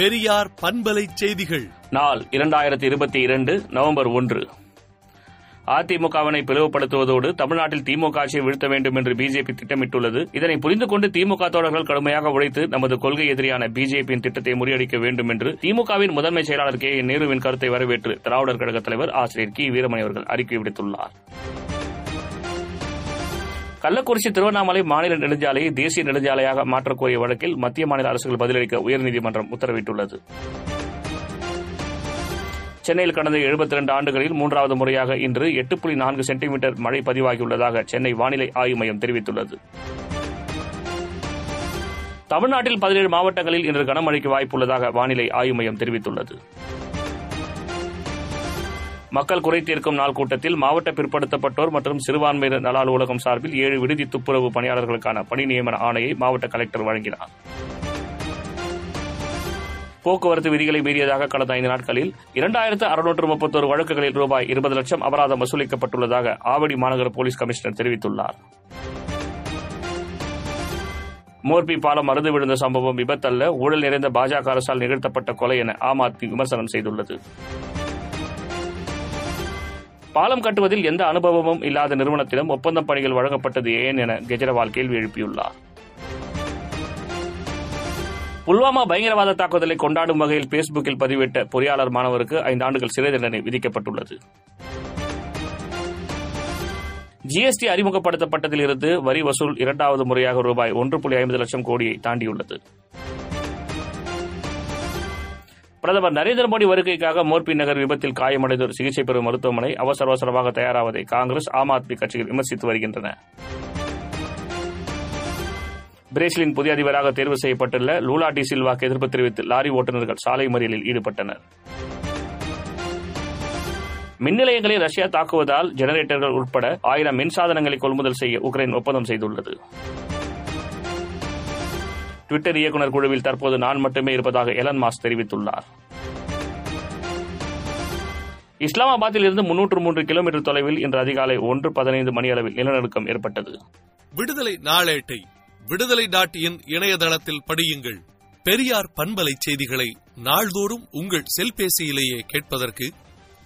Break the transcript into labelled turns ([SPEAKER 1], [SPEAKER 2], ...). [SPEAKER 1] பெரியார் பண்பலை செய்திகள்
[SPEAKER 2] நாள் இரண்டாயிரத்தி இருபத்தி இரண்டு நவம்பர் ஒன்று அதிமுகவினை பிளவுபடுத்துவதோடு தமிழ்நாட்டில் திமுக ஆட்சியை வீழ்த்த வேண்டும் என்று பிஜேபி திட்டமிட்டுள்ளது இதனை புரிந்து கொண்டு திமுக தோழர்கள் கடுமையாக உழைத்து நமது கொள்கை எதிரியான பிஜேபியின் திட்டத்தை முறியடிக்க வேண்டும் என்று திமுகவின் முதன்மை செயலாளர் கே நேருவின் கருத்தை வரவேற்று திராவிடர் கழக தலைவர் ஆசிரியர் கி வீரமணி அவர்கள் அறிக்கை விடுத்துள்ளாா்
[SPEAKER 3] கள்ளக்குறிச்சி திருவண்ணாமலை மாநில நெடுஞ்சாலையை தேசிய நெடுஞ்சாலையாக மாற்றக்கோரிய வழக்கில் மத்திய மாநில அரசுகள் பதிலளிக்க உயர்நீதிமன்றம் உத்தரவிட்டுள்ளது சென்னையில் கடந்த எழுபத்தி இரண்டு ஆண்டுகளில் மூன்றாவது முறையாக இன்று எட்டு புள்ளி நான்கு சென்டிமீட்டர் மழை பதிவாகியுள்ளதாக சென்னை வானிலை ஆய்வு மையம் தெரிவித்துள்ளது தமிழ்நாட்டில் பதினேழு மாவட்டங்களில் இன்று கனமழைக்கு வாய்ப்புள்ளதாக வானிலை ஆய்வு மையம் தெரிவித்துள்ளது மக்கள் குறை தீர்க்கும் நாள் கூட்டத்தில் மாவட்ட பிற்படுத்தப்பட்டோர் மற்றும் சிறுபான்மை நல அலுவலகம் சார்பில் ஏழு விடுதி துப்புரவு பணியாளர்களுக்கான பணி நியமன ஆணையை மாவட்ட கலெக்டர் வழங்கினார் போக்குவரத்து விதிகளை மீறியதாக கடந்த ஐந்து நாட்களில் இரண்டாயிரத்து அறுநூற்று முப்பத்தோரு வழக்குகளில் ரூபாய் இருபது லட்சம் அபராதம் வசூலிக்கப்பட்டுள்ளதாக ஆவடி மாநகர போலீஸ் கமிஷனர் தெரிவித்துள்ளார் மோர்பி பாலம் மருந்து விழுந்த சம்பவம் விபத்தல்ல ஊழல் நிறைந்த பாஜக அரசால் நிகழ்த்தப்பட்ட கொலை என ஆம் ஆத்மி விமர்சனம் செய்துள்ளது பாலம் கட்டுவதில் எந்த அனுபவமும் இல்லாத நிறுவனத்திடம் ஒப்பந்த பணிகள் வழங்கப்பட்டது ஏன் என கெஜ்ரிவால் கேள்வி எழுப்பியுள்ளார் புல்வாமா பயங்கரவாத தாக்குதலை கொண்டாடும் வகையில் பேஸ்புக்கில் பதிவிட்ட பொறியாளர் மாணவருக்கு ஐந்து ஆண்டுகள் சிறை தண்டனை விதிக்கப்பட்டுள்ளது ஜிஎஸ்டி அறிமுகப்படுத்தப்பட்டதிலிருந்து வரி வசூல் இரண்டாவது முறையாக ரூபாய் ஒன்று புள்ளி ஐம்பது லட்சம் கோடியை தாண்டியுள்ளது பிரதமர் நரேந்திர மோடி வருகைக்காக மோர்பி நகர் விபத்தில் காயமடைந்தோர் சிகிச்சை பெறும் மருத்துவமனை அவசர அவசரமாக தயாராவதை காங்கிரஸ் ஆம் ஆத்மி கட்சிகள் விமர்சித்து வருகின்றன பிரேசிலின் புதிய அதிபராக தேர்வு செய்யப்பட்டுள்ள லூலா டி சில்வாக்கு எதிர்ப்பு தெரிவித்து லாரி ஓட்டுநர்கள் சாலை மறியலில் ஈடுபட்டனர் மின் நிலையங்களை ரஷ்யா தாக்குவதால் ஜெனரேட்டர்கள் உட்பட ஆயிரம் மின்சாதனங்களை கொள்முதல் செய்ய உக்ரைன் ஒப்பந்தம் செய்துள்ளது டுவிட்டர் இயக்குநர் குழுவில் தற்போது நான் மட்டுமே இருப்பதாக எலன் மாஸ் தெரிவித்துள்ளார் இஸ்லாமாபாத்தில் இருந்து முன்னூற்று மூன்று கிலோமீட்டர் தொலைவில் இன்று அதிகாலை ஒன்று பதினைந்து மணி அளவில் நிலநடுக்கம் ஏற்பட்டது
[SPEAKER 1] விடுதலை நாளேட்டை விடுதலை டாட் இன் இணையதளத்தில் படியுங்கள் பெரியார் பண்பலை செய்திகளை நாள்தோறும் உங்கள் செல்பேசியிலேயே கேட்பதற்கு